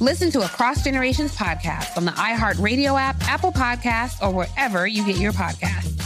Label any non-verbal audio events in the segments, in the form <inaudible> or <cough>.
Listen to Across Generations podcast on the iHeartRadio app, Apple Podcasts, or wherever you get your podcasts.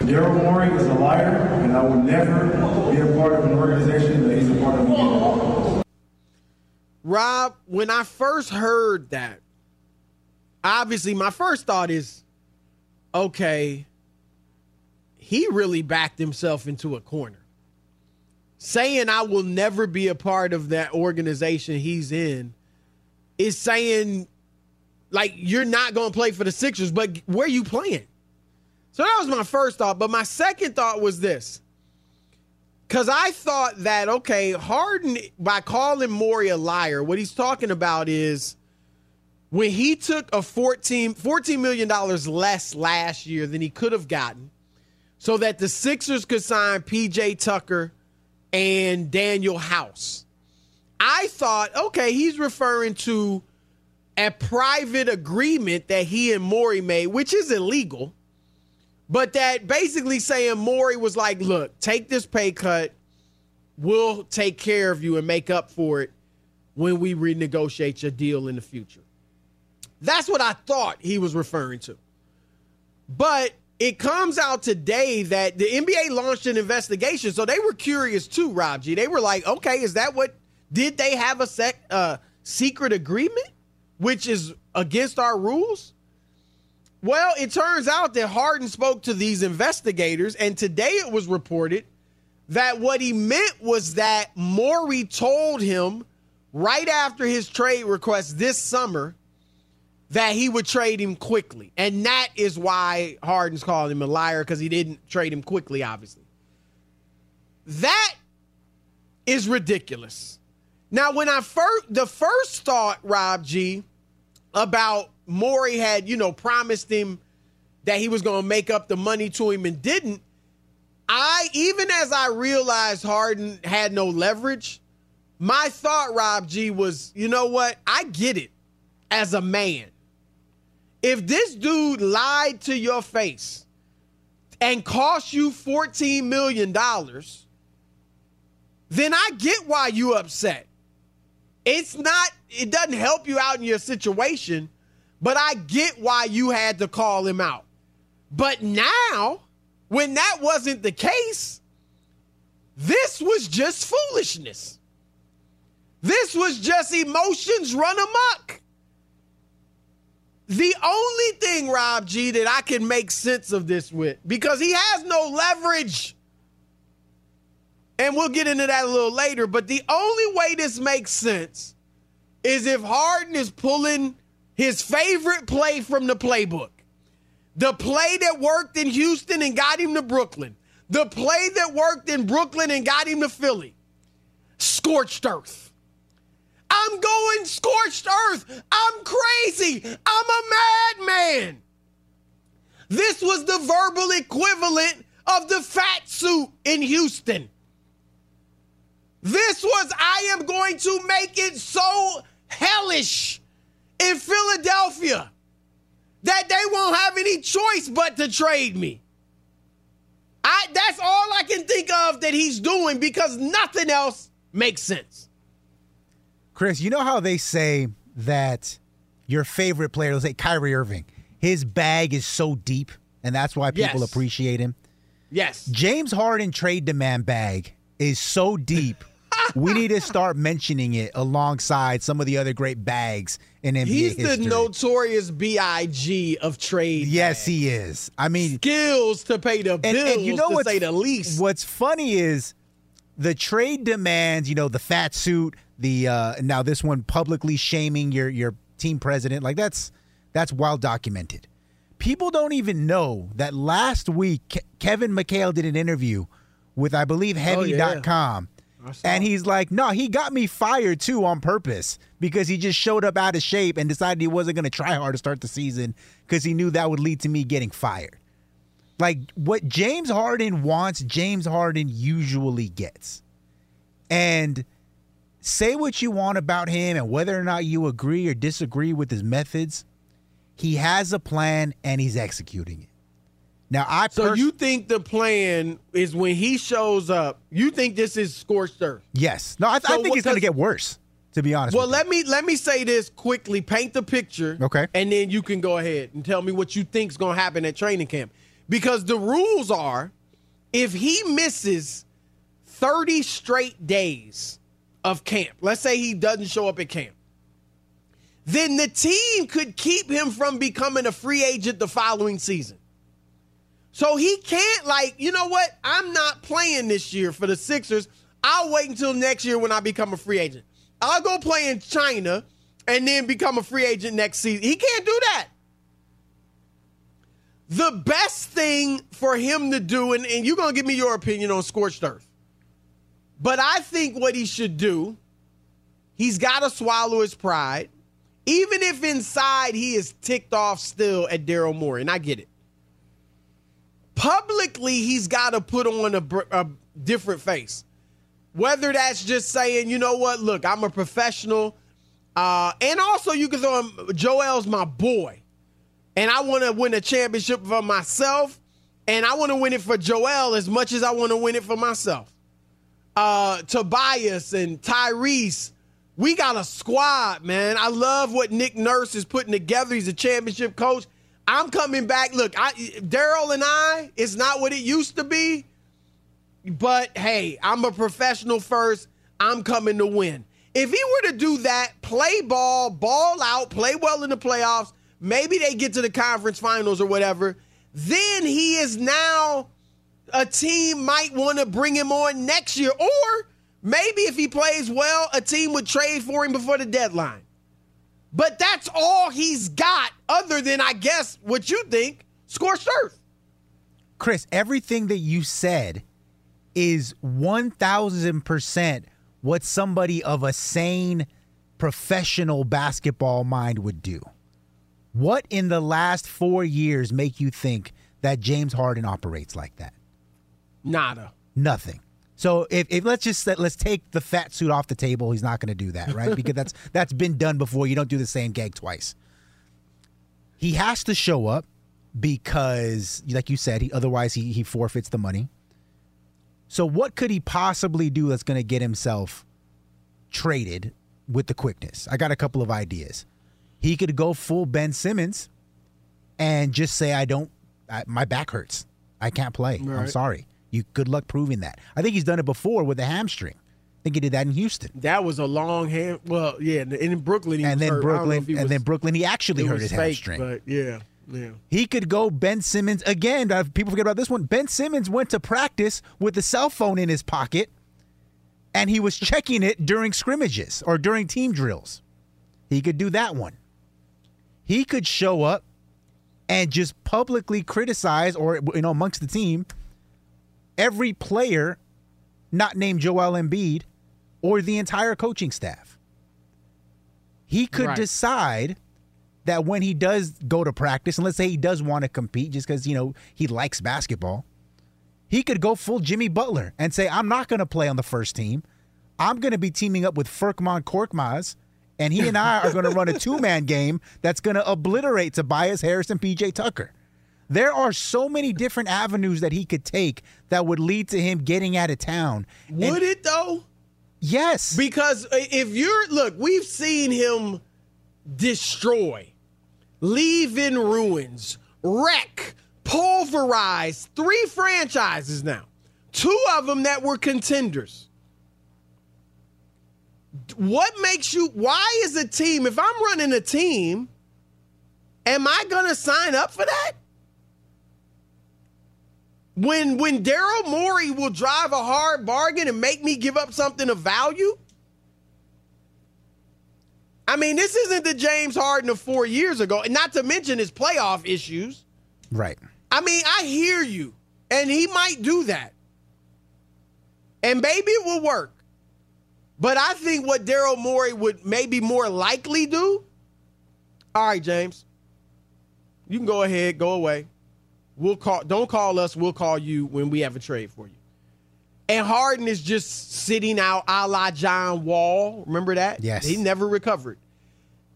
Daryl Morey is a liar, and I will never be a part of an organization that he's a part of. Rob, when I first heard that, obviously my first thought is, okay, he really backed himself into a corner. Saying I will never be a part of that organization he's in is saying, like, you're not going to play for the Sixers, but where are you playing? So that was my first thought. But my second thought was this. Because I thought that, okay, Harden, by calling Morey a liar, what he's talking about is when he took a 14, $14 million less last year than he could have gotten so that the Sixers could sign PJ Tucker and Danuel House. I thought, okay, he's referring to a private agreement that he and Morey made, which is illegal but that basically saying Morey was like, look, take this pay cut. We'll take care of you and make up for it when we renegotiate your deal in the future. That's what I thought he was referring to. But it comes out today that the NBA launched an investigation. So they were curious too, Rob G. They were like, okay, is that what did they have a sec, uh, secret agreement, which is against our rules? Well, it turns out that Harden spoke to these investigators, and today it was reported that what he meant was that Morey told him right after his trade request this summer that he would trade him quickly. And that is why Harden's calling him a liar because he didn't trade him quickly, obviously. That is ridiculous. Now, when I first, the first thought, Rob G, about Morey had, you know, promised him that he was going to make up the money to him and didn't. I, even as I realized Harden had no leverage, my thought, Rob G, was, you know what? I get it as a man. If this dude lied to your face and cost you $14 million, then I get why you upset. It's not, it doesn't help you out in your situation but I get why you had to call him out. But now, when that wasn't the case, this was just foolishness. This was just emotions run amok. The only thing, Rob G, that I can make sense of this with, because he has no leverage, and we'll get into that a little later, but the only way this makes sense is if Harden is pulling his favorite play from the playbook. The play that worked in Houston and got him to Brooklyn. The play that worked in Brooklyn and got him to Philly. Scorched earth. I'm going scorched earth. I'm crazy. I'm a madman. This was the verbal equivalent of the fat suit in Houston. This was, I am going to make it so hellish in Philadelphia that they won't have any choice but to trade me. I that's all I can think of that he's doing because nothing else makes sense. Chris, you know how they say that your favorite player, let's say Kyrie Irving, his bag is so deep, and that's why people Yes. appreciate him. Yes. James Harden trade demand bag is so deep. We need to start mentioning it alongside some of the other great bags in NBA He's history. the notorious BIG of trade. Yes, he is. I mean, skills to pay the and, bills, and you know to say the least. What's funny is the trade demands. You know, the fat suit. The uh, now this one publicly shaming your your team president. Like that's that's well documented. People don't even know that last week Ke- Kevin McHale did an interview with I believe Heavy.com. And he's like, no, he got me fired too on purpose because he just showed up out of shape and decided he wasn't going to try hard to start the season because he knew that would lead to me getting fired. Like what James Harden wants, James Harden usually gets. And say what you want about him and whether or not you agree or disagree with his methods, he has a plan and he's executing it. Now, I so pers- you think the plan is when he shows up? You think this is scorched earth? yes, no, I, I So think what it's going to get worse. To be honest, Well, with you. let me let me say this quickly. Paint the picture, Okay. and then you can go ahead and tell me what you think's going to happen at training camp. Because the rules are, if he misses thirty straight days of camp, let's say he doesn't show up at camp, then the team could keep him from becoming a free agent the following season. So he can't like, you know what? I'm not playing this year for the Sixers. I'll wait until next year when I become a free agent. I'll go play in China and then become a free agent next season. He can't do that. The best thing for him to do, and, and you're going to give me your opinion on scorched earth, but I think what he should do, he's got to swallow his pride, even if inside he is ticked off still at Daryl Morey, and I get it publicly he's got to put on a, a different face. Whether that's just saying you know what look i'm a professional uh, and also you can throw him joel's my boy and i want to win a championship for myself and i want to win it for joel as much as i want to win it for myself. Uh, tobias and tyrese we got a squad man. I love what nick nurse is putting together. He's a championship coach I'm coming back. Look, I Daryl and I, it's not what it used to be. But hey, I'm a professional first. I'm coming to win. If he were to do that, play ball, ball out, play well in the playoffs, maybe they get to the conference finals or whatever, then he is now a team might want to bring him on next year. Or maybe if he plays well, a team would trade for him before the deadline. But that's all he's got, other than, I guess, what you think, scorched earth. Chris, everything that you said is 1000% what somebody of a sane professional basketball mind would do. What in the last 4 years make you think that James Harden operates like that? Nada. Nothing. So if, if let's just let's take the fat suit off the table, he's not going to do that, right? Because that's <laughs> that's been done before. You don't do the same gag twice. He has to show up because, like you said, he otherwise he he forfeits the money. So what could he possibly do that's going to get himself traded with the quickness? I got a couple of ideas. He could go full Ben Simmons and just say, "I don't, I, my back hurts. I can't play. I'm sorry." You good luck proving that. I think he's done it before with a hamstring. I think he did that in Houston. That was a long hand. Well, yeah, and in Brooklyn, he and then hurt. I don't know Brooklyn, and was- then Brooklyn, he actually hurt his fake, hamstring. But yeah, yeah. He could go Ben Simmons again. uh, People forget about this one. Ben Simmons went to practice with a cell phone in his pocket, and he was checking it during scrimmages or during team drills. He could do that one. He could show up and just publicly criticize, or you know, amongst the team, every player not named Joel Embiid or the entire coaching staff. He could Right. decide that when he does go to practice, and let's say he does want to compete just because, you know, he likes basketball, he could go full Jimmy Butler and say, I'm not going to play on the first team. I'm going to be teaming up with Furkan Korkmaz, and he and I are going to run a <laughs> two man game that's going to obliterate Tobias Harris and PJ Tucker. There are so many different avenues that he could take that would lead to him getting out of town. And- Would it though? Yes. Because uh, if you're look, we've seen him destroy, leave in ruins, wreck, pulverize three franchises now. Two of them that were contenders. What makes you why is a team if I'm running a team am I going to sign up for that? When when Daryl Morey will drive a hard bargain and make me give up something of value? I mean, this isn't the James Harden of four years ago, and not to mention his playoff issues. right. I mean, I hear you, and he might do that. And maybe it will work. But I think what Daryl Morey would maybe more likely do. All right, James. You can go ahead, go away. We'll call don't call us, we'll call you when we have a trade for you. And Harden is just sitting out a la John Wall. Remember that? Yes. He never recovered.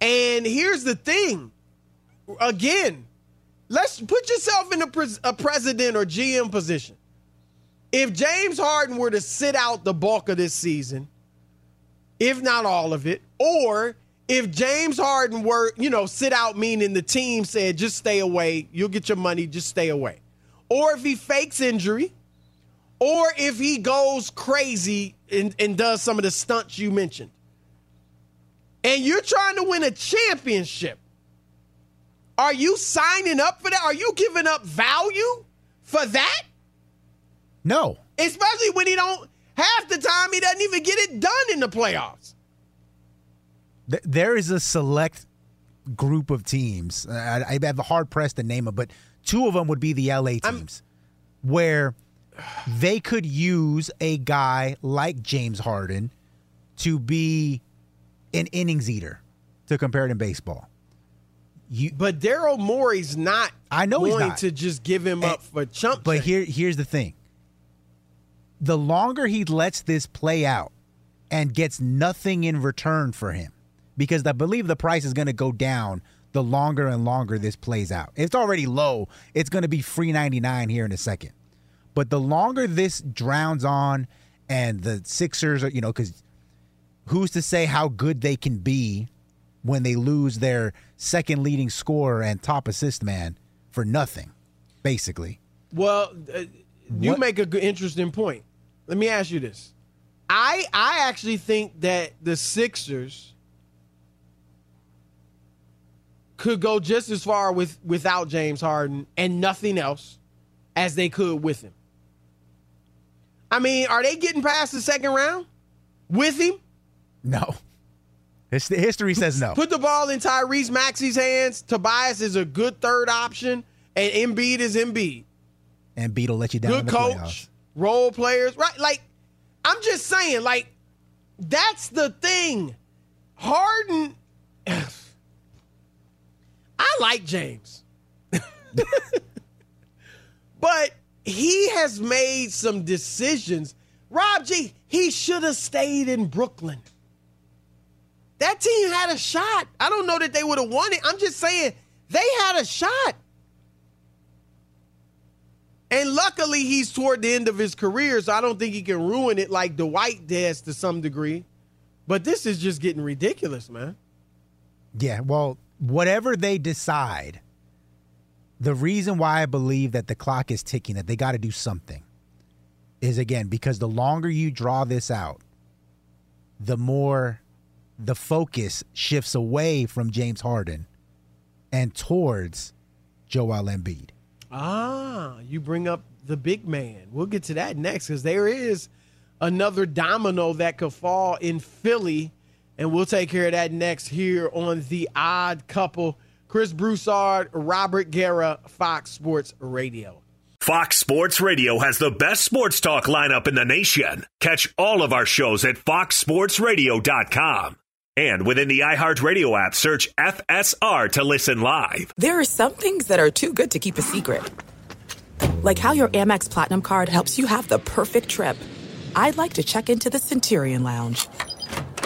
And here's the thing. Again, let's put yourself in a, pres- a president or GM position. If James Harden were to sit out the bulk of this season, if not all of it, or if James Harden were, you know, sit out meaning the team said just stay away, you'll get your money, just stay away. Or if he fakes injury, or if he goes crazy and, and does some of the stunts you mentioned. And you're trying to win a championship. Are you signing up for that? Are you giving up value for that? No. Especially when he don't half the time he doesn't even get it done in the playoffs. Th- there is a select group of teams. I, I have a hard pressed to name them, but two of them would be the LA teams, where they could use a guy like James Harden to be an innings eater, to compare it in baseball. You, But Daryl Morey's not I know he's not. to just give him up for chump But change. here, here's the thing: the longer he lets this play out and gets nothing in return for him, because I believe the price is going to go down the longer and longer this plays out. It's already low; it's going to be free ninety nine here in a second. But the longer this drowns on, and the Sixers are, you know, because who's to say how good they can be when they lose their second leading scorer and top assist man for nothing, basically. Well, uh, you What- make a good, interesting point. Let me ask you this: I I actually think that the Sixers could go just as far with without James Harden and nothing else as they could with him. I mean, are they getting past the second round with him? No. History says no. Put the ball in Tyrese Maxey's hands. Tobias is a good third option, and Embiid is Embiid. And Beat will let you down. good the coach, playoffs. role players, right? Like, I'm just saying, like, that's the thing. Harden, I like James, <laughs> but he has made some decisions. Rob G, he should have stayed in Brooklyn. That team had a shot. I don't know that they would have won it. I'm just saying they had a shot. And luckily, he's toward the end of his career, so I don't think he can ruin it like Dwight does to some degree. But this is just getting ridiculous, man. Yeah, well, whatever they decide, the reason why I believe that the clock is ticking, that they got to do something, is again because the longer you draw this out, the more the focus shifts away from James Harden and towards Joel Embiid. Ah, you bring up the big man. We'll get to that next because there is another domino that could fall in Philly, and we'll take care of that next here on The Odd Couple. Chris Broussard, Robert Guerra, Fox Sports Radio. Fox Sports Radio has the best sports talk lineup in the nation. Catch all of our shows at foxsportsradio.com. And within the iHeartRadio app, search FSR to listen live. There are some things that are too good to keep a secret. Like how your Amex Platinum card helps you have the perfect trip. I'd like to check into the Centurion Lounge.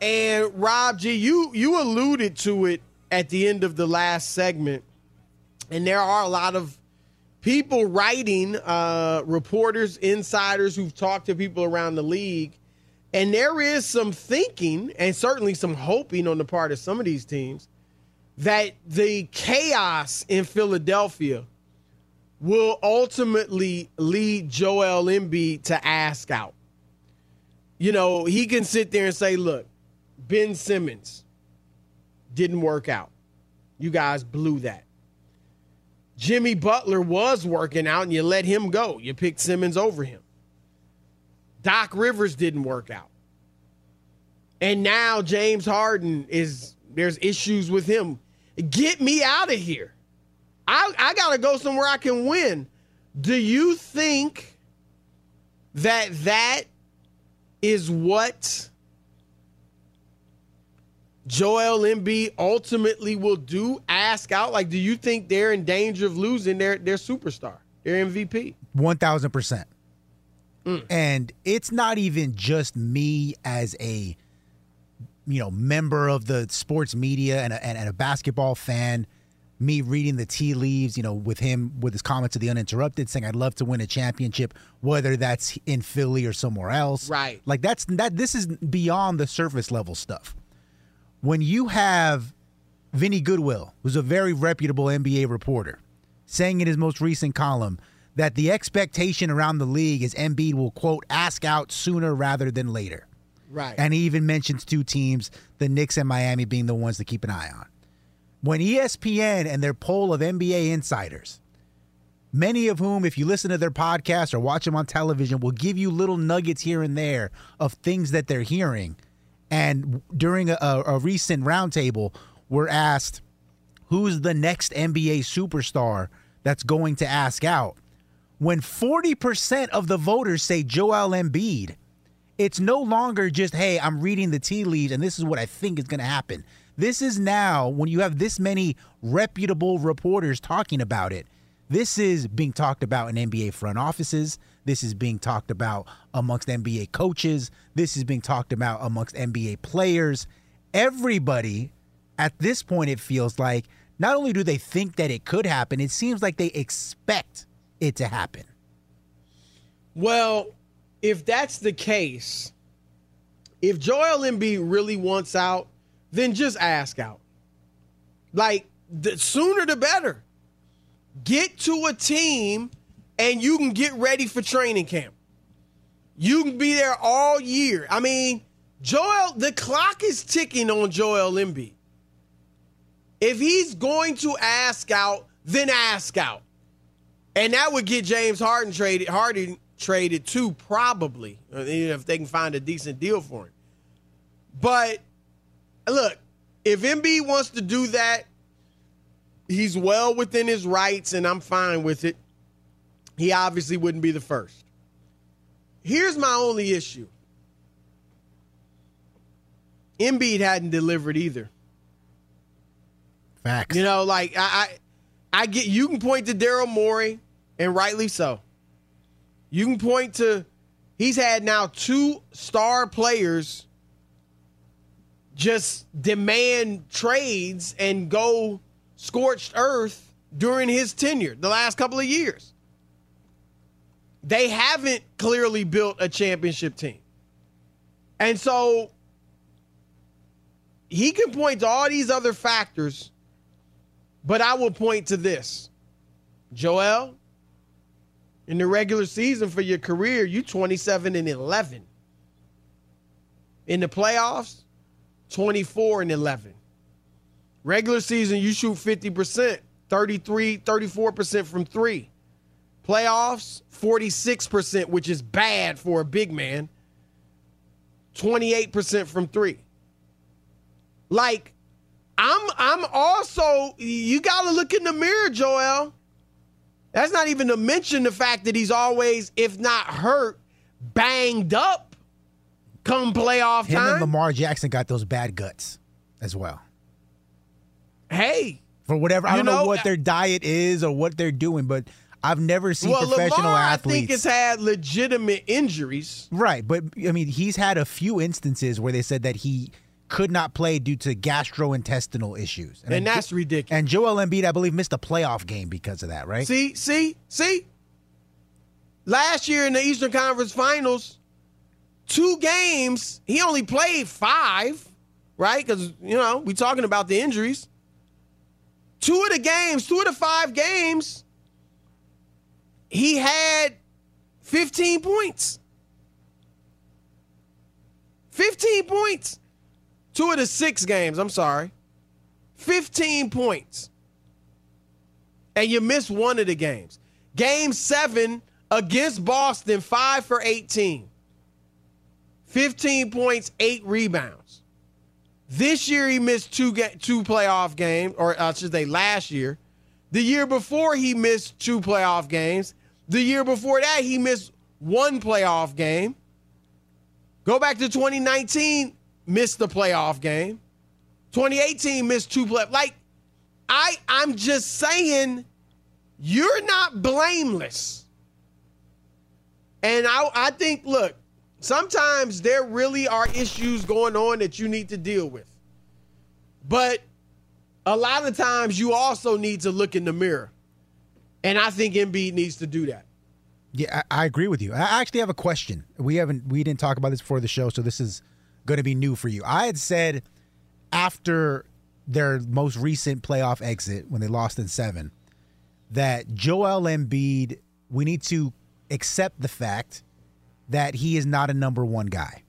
And Rob G, you you alluded to it at the end of the last segment, and there are a lot of people writing, uh, reporters, insiders who've talked to people around the league, and there is some thinking and certainly some hoping on the part of some of these teams that the chaos in Philadelphia will ultimately lead Joel Embiid to ask out. You know, he can sit there and say, look, Ben Simmons didn't work out. You guys blew that. Jimmy Butler was working out and you let him go. You picked Simmons over him. Doc Rivers didn't work out. And now James Harden is there's issues with him. Get me out of here. I I got to go somewhere I can win. Do you think that that is what Joel Embiid ultimately will do? Ask out. Like, do you think they're in danger of losing their their superstar, their MVP? One thousand percent. Mm. And it's not even just me as a you know member of the sports media and a, and, and a basketball fan. Me reading the tea leaves, you know, with him with his comments to the uninterrupted, saying I'd love to win a championship, whether that's in Philly or somewhere else. Right. Like that's that. This is beyond the surface level stuff. When you have Vinny Goodwill, who's a very reputable NBA reporter, saying in his most recent column that the expectation around the league is Embiid will quote ask out sooner rather than later. Right. And he even mentions two teams, the Knicks and Miami being the ones to keep an eye on. When ESPN and their poll of NBA insiders, many of whom, if you listen to their podcast or watch them on television, will give you little nuggets here and there of things that they're hearing. And during a, a recent roundtable, we were asked, who's the next NBA superstar that's going to ask out? When 40% of the voters say Joel Embiid, it's no longer just, hey, I'm reading the tea leaves and this is what I think is going to happen. This is now, when you have this many reputable reporters talking about it, this is being talked about in NBA front offices. This is being talked about amongst NBA coaches. This is being talked about amongst NBA players. Everybody, at this point, it feels like not only do they think that it could happen, it seems like they expect it to happen. Well, if that's the case, if Joel Embiid really wants out, then just ask out. Like the sooner the better. Get to a team and you can get ready for training camp. You can be there all year. I mean, Joel, the clock is ticking on Joel Embiid. If he's going to ask out, then ask out. And that would get James Harden traded, Harden traded too, probably, uh, if they can find a decent deal for him. But look, if Embiid wants to do that, he's well within his rights, and I'm fine with it. He obviously wouldn't be the first. here's my only issue. Embiid hadn't delivered either. Facts. You know, like I, I, I get you can point to Daryl Morey, and rightly so. You can point to he's had now two star players just demand trades and go scorched earth during his tenure the last couple of years. They haven't clearly built a championship team. And so he can point to all these other factors, but I will point to this. Joel, in the regular season for your career, you 27 and 11. In the playoffs, 24 and 11. Regular season, you shoot 50%, 33, 34% from three. Playoffs, 46%, which is bad for a big man. 28% from three. Like, I'm I'm also you gotta look in the mirror, Joel. That's not even to mention the fact that he's always, if not hurt, banged up come playoff Him time. and Lamar Jackson got those bad guts as well. hey, For whatever, I don't know, know, what their diet is or what they're doing, but I've never seen well, professional Lamar, athletes. I think has had legitimate injuries. Right, but I mean, he's had a few instances where they said that he could not play due to gastrointestinal issues, And that's ridiculous. And Joel Embiid, I believe, missed a playoff game because of that. Right? See, see, see. Last year in the Eastern Conference Finals, two games, he only played five, right? Because, you know, we talking about the injuries. Two of the games, two of the five games, he had 15 points. 15 points. Two of the six games, I'm sorry. 15 points. And you missed one of the games. Game seven against Boston, five for 18. 15 points, eight rebounds. This year he missed two ga- two playoff games, or I should say last year. The year before he missed two playoff games. The year before that he missed one playoff game. Go back to 2019, missed the playoff game. 2018 missed two play. Like I I'm just saying you're not blameless. And I I think look, sometimes there really are issues going on that you need to deal with. But a lot of times you also need to look in the mirror. And I think Embiid needs to do that. Yeah, I, I agree with you. I actually have a question. We haven't we didn't talk about this before the show, so this is going to be new for you. I had said after their most recent playoff exit when they lost in seven that Joel Embiid, we need to accept the fact that he is not a number one guy,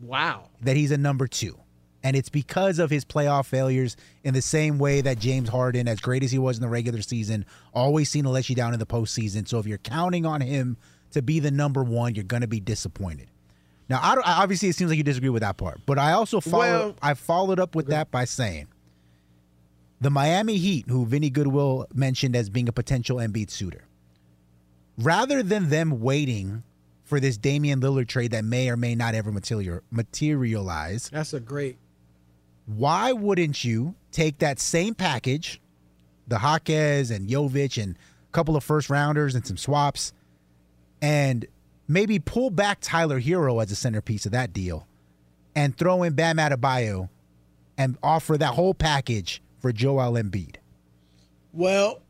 Wow. that he's a number two. And it's because of his playoff failures in the same way that James Harden, as great as he was in the regular season, always seemed to let you down in the postseason. So if you're counting on him to be the number one, you're going to be disappointed. Now, I don't, obviously, it seems like you disagree with that part, but I also followed. Well- I followed up with that by saying the Miami Heat, who Vinny Goodwill mentioned as being a potential Embiid suitor, rather than them waiting for this Damian Lillard trade that may or may not ever materialize, That's a great why wouldn't you take that same package, the Jaquez and Jovic and a couple of first rounders and some swaps, and maybe pull back Tyler Herro as a centerpiece of that deal, and throw in Bam Adebayo, and offer that whole package for Joel Embiid? Well,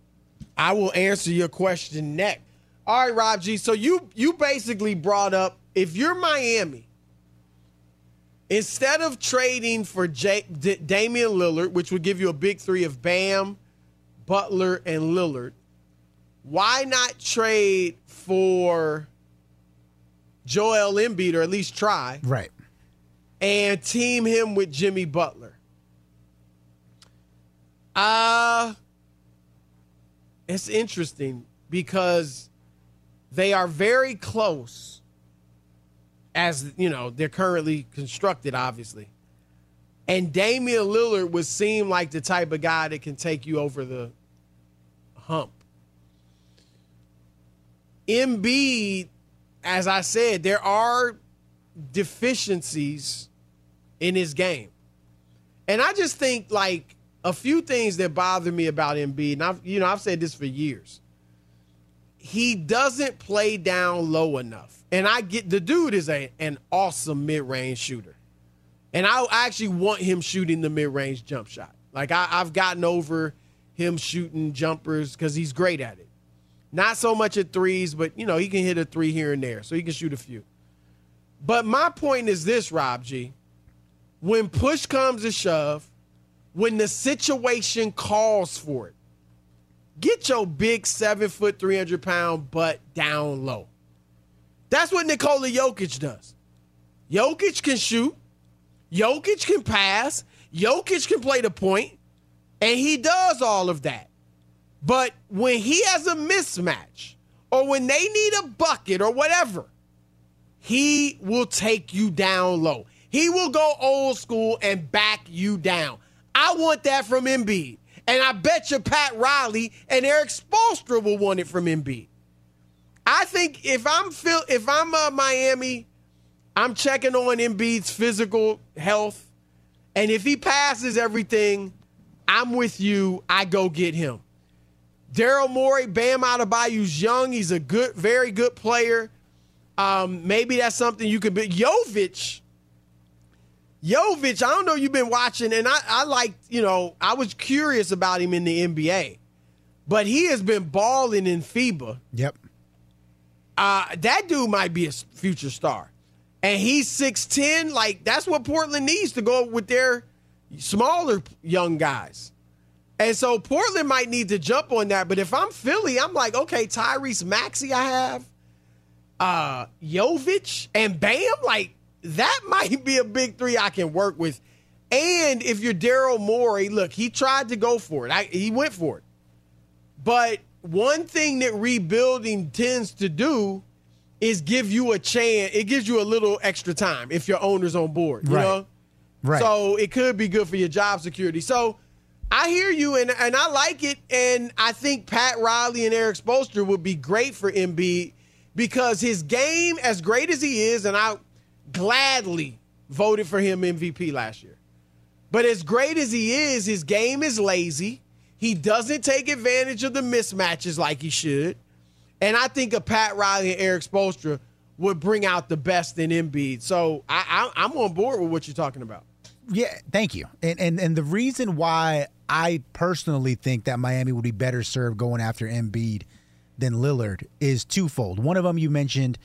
I will answer your question next. All right, Rob G. So you you basically brought up if you're Miami, instead of trading for J- D- Damian Lillard, which would give you a big three of Bam, Butler, and Lillard, why not trade for Joel Embiid, or at least try, Right. and team him with Jimmy Butler? Uh it's interesting because they are very close as you know, they're currently constructed, obviously. And Damian Lillard would seem like the type of guy that can take you over the hump. Embiid as I said, there are deficiencies in his game. And I just think like a few things that bother me about Embiid, and I've you know, I've said this for years. He doesn't play down low enough. And I get the dude is a an awesome mid-range shooter. And I actually want him shooting the mid-range jump shot. Like I, I've gotten over him shooting jumpers because he's great at it. Not so much at threes, but you know, he can hit a three here and there. So he can shoot a few. But my point is this, Rob G. When push comes to shove, when the situation calls for it, get your big seven foot, 300 pound butt down low. That's what Nikola Jokic does. Jokic can shoot, Jokic can pass, Jokic can play the point, and he does all of that. But when he has a mismatch, or when they need a bucket or whatever, he will take you down low. He will go old school and back you down. I want that from Embiid. And I bet you Pat Riley and Erik Spoelstra will want it from Embiid. I think if I'm Phil, if I'm uh, Miami, I'm checking on Embiid's physical health, and if he passes everything, I'm with you. I go get him. Daryl Morey, Bam Adebayo's young. He's a good, very good player. Um, maybe that's something you could be. Jovic, Jovic, I don't know you've been watching, and I, I like, you know, I was curious about him in the NBA, but he has been balling in FIBA. Yep. Uh, that dude might be a future star. And he's 6'10. Like, that's what Portland needs to go with their smaller young guys. And so Portland might need to jump on that. But if I'm Philly, I'm like, okay, Tyrese Maxey, I have uh Jovic and Bam, like that <laughs> might be a big three I can work with. And if you're Daryl Morey, look, he tried to go for it. I, he went for it. But one thing that rebuilding tends to do is give you a chance. It gives you a little extra time if your owner's on board. You Right. know? Right. So it could be good for your job security. So I hear you and, and I like it. And I think Pat Riley and Erik Spoelstra would be great for Embiid because his game, as great as he is, and I gladly voted for him MVP last year. But as great as he is, his game is lazy. He doesn't take advantage of the mismatches like he should. And I think a Pat Riley and Erik Spoelstra would bring out the best in Embiid. So I, I, I'm on board with what you're talking about. Yeah, thank you. And and and the reason why I personally think that Miami would be better served going after Embiid than Lillard is twofold. One of them you mentioned,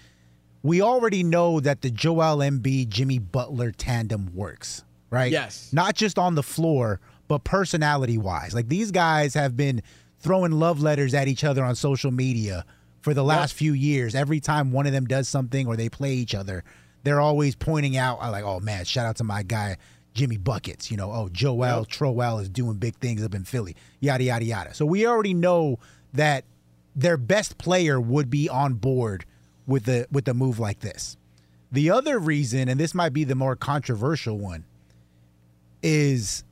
we already know that the Joel Embiid Jimmy Butler tandem works, right? Yes. Not just on the floor, but personality wise. Like these guys have been throwing love letters at each other on social media for the last few years. Every time one of them does something or they play each other, they're always pointing out, uh, like, oh man, shout out to my guy, Jimmy Buckets. You know, oh, Joel Trowell is doing big things up in Philly, yada, yada, yada. So we already know that their best player would be on board with the with a move like this. The other reason, and this might be the more controversial one, is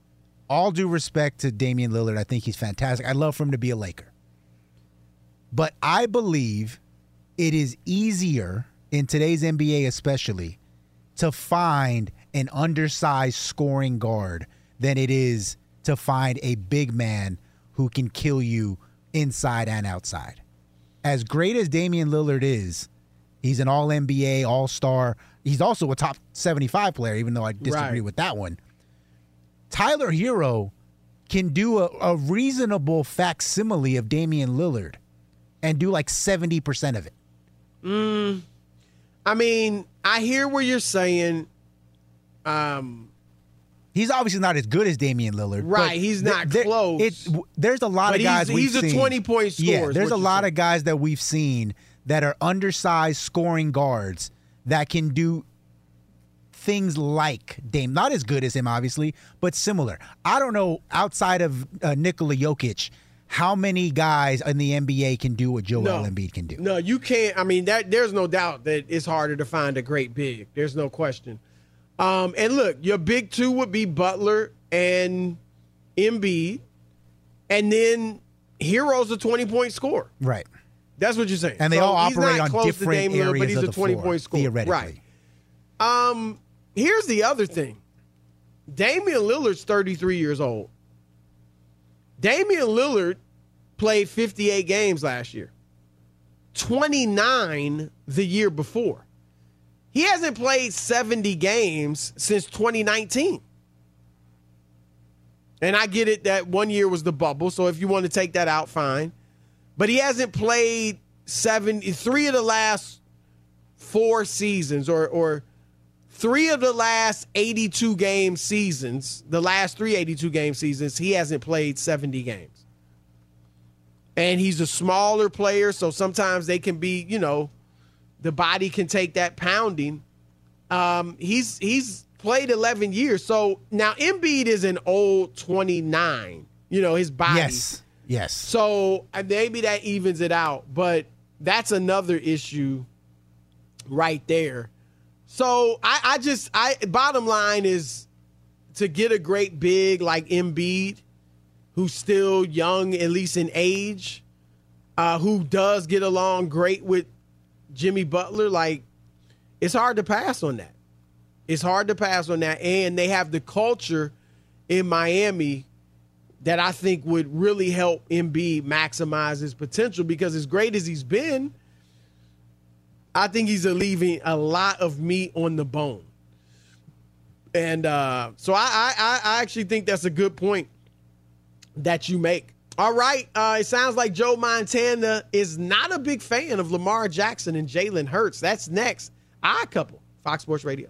all due respect to Damian Lillard. I think he's fantastic. I'd love for him to be a Laker. But I believe it is easier in today's NBA, especially, to find an undersized scoring guard than it is to find a big man who can kill you inside and outside. As great as Damian Lillard is, he's an all NBA, all star. He's also a top 75 player, even though I disagree Right. with that one. Tyler Herro can do a, a reasonable facsimile of Damian Lillard and do like 70% of it. I mean, I hear what you're saying. Um, He's obviously not as good as Damian Lillard. but Right, he's not there- close. it- there's a lot But of guys he's- we've he's a 20-point scorer Yeah, there's a lot saying. of guys that we've seen that are undersized scoring guards that can do things like Dame. Not as good as him, obviously, but similar. I don't know outside of uh, Nikola Jokic how many guys in the NBA can do what Joel no, Embiid can do. No, you can't. I mean, that there's no doubt that it's harder to find a great big. There's no question. Um, and look, your big two would be Butler and Embiid, and then Herro's a 20 point score. Right. That's what you're saying. And they So all operate on close to different Lillard, areas but he's of a the 20 floor, point scorer. theoretically. Right. Um, here's the other thing. Damian Lillard's 33 years old. Damian Lillard played 58 games last year. 29 the year before. He hasn't played 70 games since 2019. And I get it that one year was the bubble, so if you want to take that out, fine. But he hasn't played seven, three of the last four seasons, or or three of the last 82 game seasons, the last three 82 game seasons, he hasn't played 70 games. And he's a smaller player, so sometimes they can be, you know, the body can take that pounding. Um, he's he's played 11 years. So now Embiid is an old 29. You know, his body. Yes. Yes. So maybe that evens it out, but that's another issue right there. So I, I just I bottom line is to get a great big like Embiid, who's still young, at least in age, uh, who does get along great with Jimmy Butler, like it's hard to pass on that. It's hard to pass on that. And they have the culture in Miami that I think would really help Embiid maximize his potential because as great as he's been, I think he's leaving a lot of meat on the bone. And uh, so I, I, I actually think that's a good point that you make. All right. Uh, it sounds like Joe Montana is not a big fan of Lamar Jackson and Jalen Hurts. That's next. I couple. Fox Sports Radio.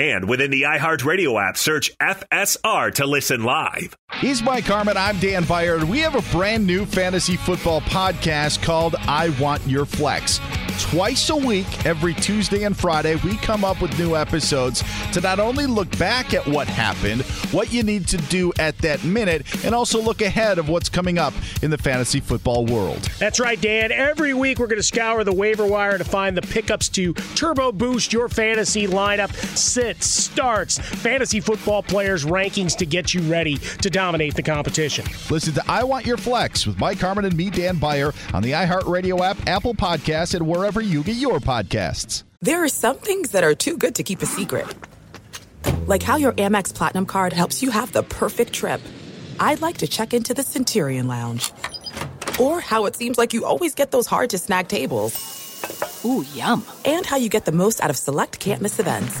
And within the iHeartRadio app, search FSR to listen live. He's Mike Harmon. I'm Dan Beyer. And we have a brand new fantasy football podcast called I Want Your Flex. Twice a week, every Tuesday and Friday, we come up with new episodes to not only look back at what happened, what you need to do at that minute, and also look ahead of what's coming up in the fantasy football world. That's right, Dan. Every week we're going to scour the waiver wire to find the pickups to turbo boost your fantasy lineup, sits, starts, fantasy football players' rankings to get you ready to dominate the competition. Listen to I Want Your Flex with Mike Harmon and me, Dan Beyer, on the iHeartRadio app, Apple Podcasts, and wherever you get your podcasts. There are some things that are too good to keep a secret. Like how your Amex Platinum card helps you have the perfect trip. I'd like to check into the Centurion Lounge. Or how it seems like you always get those hard to snag tables. Ooh, yum. And how you get the most out of select can't miss events.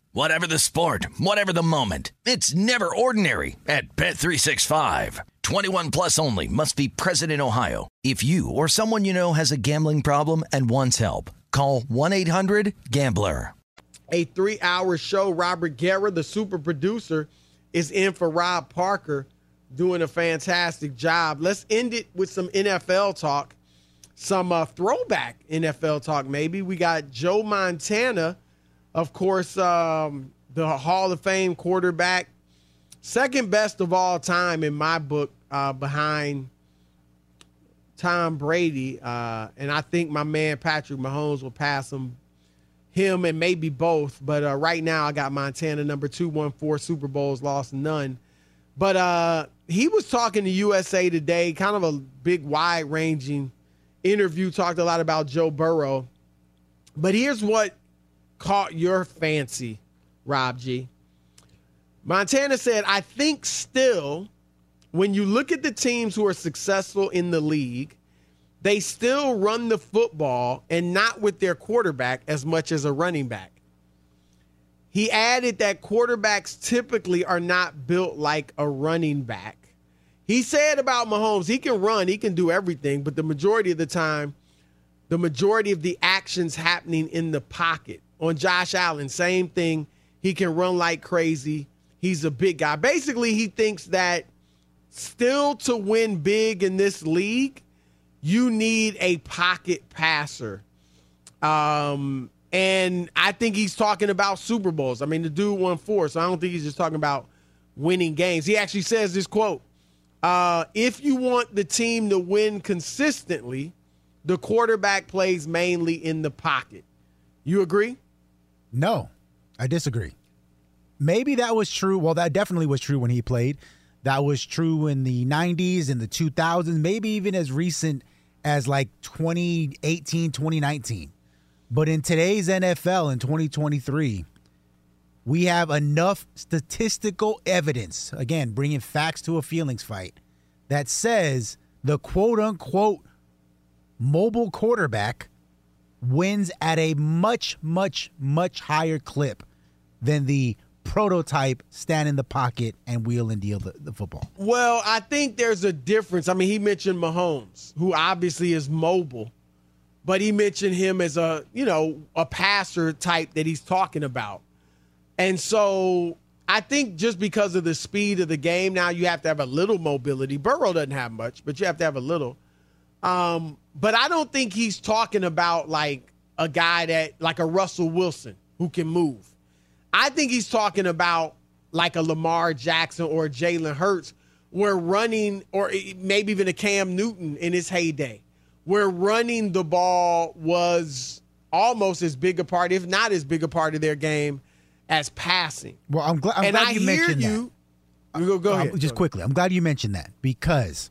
Whatever the sport, whatever the moment, it's never ordinary at Bet365. 21 plus only must be present in Ohio. If you or someone you know has a gambling problem and wants help, call 1-800-GAMBLER. A three hour show. Robert Guerra, the super producer, is in for Rob Parker, doing a fantastic job. Let's end it with some NFL talk, some uh, throwback NFL talk, maybe. We got Joe Montana, of course, um, the Hall of Fame quarterback, second best of all time in my book, uh, behind Tom Brady. Uh, and I think my man Patrick Mahomes will pass him him and maybe both. But uh, right now, I got Montana number two, won four Super Bowls, lost none. But uh, he was talking to USA Today, kind of a big, wide ranging interview, talked a lot about Joe Burrow. But here's what caught your fancy, Rob G. Montana said, I think still, when you look at the teams who are successful in the league, they still run the football and not with their quarterback as much as a running back. He added that quarterbacks typically are not built like a running back. He said about Mahomes, he can run, he can do everything, but the majority of the time, the majority of the actions happening in the pocket. On Josh Allen, same thing. He can run like crazy. He's a big guy. Basically, he thinks that still to win big in this league, you need a pocket passer. Um, and I think he's talking about Super Bowls. I mean, the dude won four, so I don't think he's just talking about winning games. He actually says this quote uh, If you want the team to win consistently, the quarterback plays mainly in the pocket. You agree? No, I disagree. Maybe that was true. Well, that definitely was true when he played. That was true in the 90s and the 2000s, maybe even as recent as like 2018, 2019. But in today's NFL in 2023, we have enough statistical evidence, again, bringing facts to a feelings fight, that says the quote unquote mobile quarterback wins at a much, much, much higher clip than the prototype stand in the pocket and wheel and deal the, the football. Well, I think there's a difference. I mean, he mentioned Mahomes, who obviously is mobile, but he mentioned him as a, you know, a passer type that he's talking about. And so I think just because of the speed of the game, now you have to have a little mobility. Burrow doesn't have much, but you have to have a little. Um, but I don't think he's talking about like a guy that like a Russell Wilson who can move. I think he's talking about like a Lamar Jackson or Jalen Hurts, where running, or maybe even a Cam Newton in his heyday, where running the ball was almost as big a part, if not as big a part of their game as passing. Well, I'm, gl- I'm and glad I you hear mentioned you. that. You go, go Um, ahead. just quickly, I'm glad you mentioned that because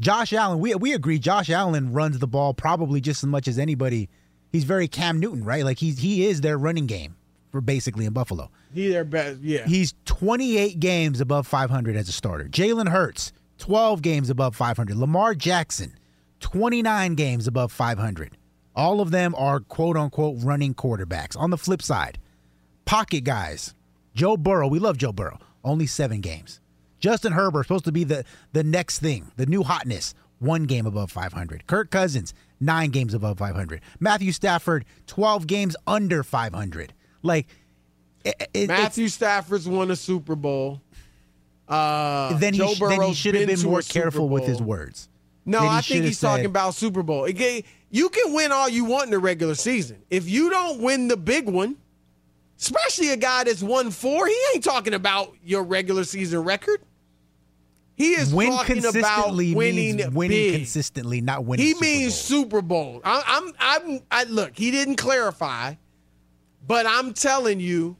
Josh Allen, we we agree Josh Allen runs the ball probably just as much as anybody. He's very Cam Newton, right? Like he's he is their running game for basically in Buffalo. He their best, yeah. He's 28 games above 500 as a starter. Jalen Hurts, 12 games above 500. Lamar Jackson, 29 games above 500. All of them are quote unquote running quarterbacks. On the flip side, pocket guys, Joe Burrow, we love Joe Burrow, only seven games. Justin Herbert, supposed to be the, the next thing, the new hotness, one game above 500. Kirk Cousins, nine games above 500. Matthew Stafford, 12 games under 500. Like, it, it- Matthew Stafford's won a Super Bowl. Uh, then he, then he should have been been more careful with his words. No, I think he's talking about Super Bowl. Again, you can win all you want in the regular season. If you don't win the big one, especially a guy that's won four, he ain't talking about your regular season record. He is win talking about winning winning consistently, not winning. He Super means Bowls. Super Bowl. I, I'm, I'm, I look. He didn't clarify, but I'm telling you,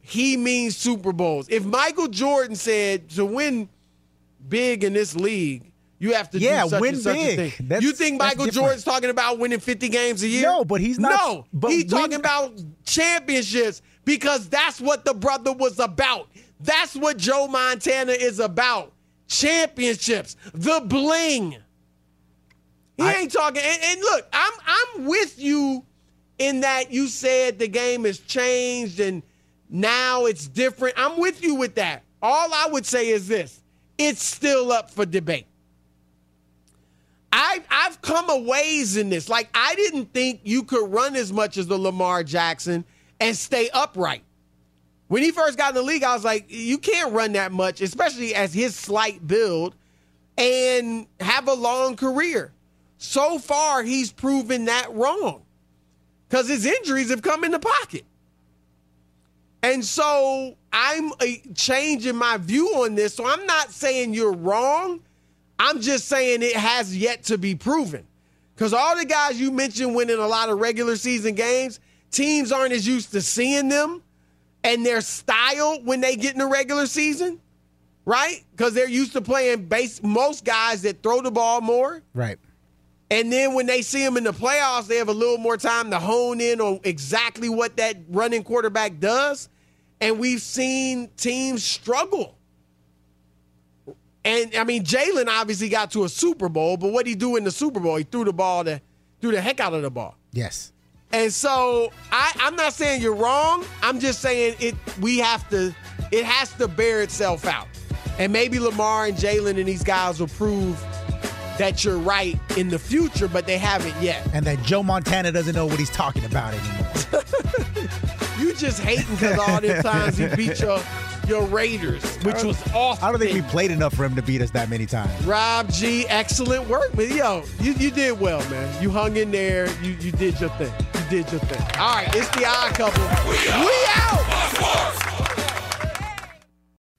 he means Super Bowls. If Michael Jordan said to win big in this league, you have to Yeah, do such win big. a thing. That's- you think Michael. Jordan's talking about winning 50 games a year? No, but he's not- No, but he's win- talking about championships because that's what the brother was about. That's what Joe Montana is about. Championships, the bling. He I- ain't talking. And, and look, I'm I'm with you in that you said the game has changed and now it's different. I'm with you with that. All I would say is this: it's still up for debate. I I've come a ways in this. Like I didn't think you could run as much as the Lamar Jackson and stay upright. When he first got in the league, I was like, you can't run that much, especially as his slight build, and have a long career. So far, he's proven that wrong because his injuries have come in the pocket. And so I'm uh, changing my view on this. So I'm not saying you're wrong. I'm just saying it has yet to be proven. Because all the guys you mentioned winning a lot of regular season games, teams aren't as used to seeing them and their style when they get in the regular season, right? Because they're used to playing base most guys that throw the ball more. Right. And then when they see them in the playoffs, they have a little more time to hone in on exactly what that running quarterback does. And we've seen teams struggle. And I mean, Jalen obviously got to a Super Bowl, but what did he do in the Super Bowl? He threw the ball to threw the heck out of the ball. Yes. And so I, I'm not saying you're wrong. I'm just saying it. We have to. It has to bear itself out. And maybe Lamar and Jalen and these guys will prove that you're right in the future, but they haven't yet. And that Joe Montana doesn't know what he's talking about anymore. <laughs> You just hating because all the times he beat your your Raiders, which was awesome. I don't think we played enough for him to beat us that many times. Rob G, excellent work, man. Yo, you, you did well, man. You hung in there. You you did your thing. You did your thing. All right, it's the odd couple. We out.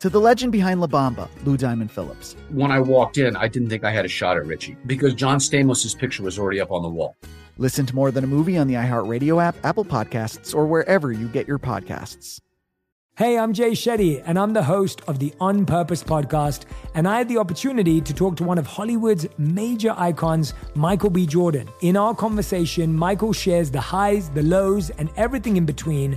To the legend behind La Bamba, Lou Diamond Phillips. When I walked in, I didn't think I had a shot at Richie because John Stamos' picture was already up on the wall. Listen to More Than a Movie on the iHeartRadio app, Apple Podcasts, or wherever you get your podcasts. Hey, I'm Jay Shetty, and I'm the host of the On Purpose podcast. And I had the opportunity to talk to one of Hollywood's major icons, Michael B. Jordan. In our conversation, Michael shares the highs, the lows, and everything in between,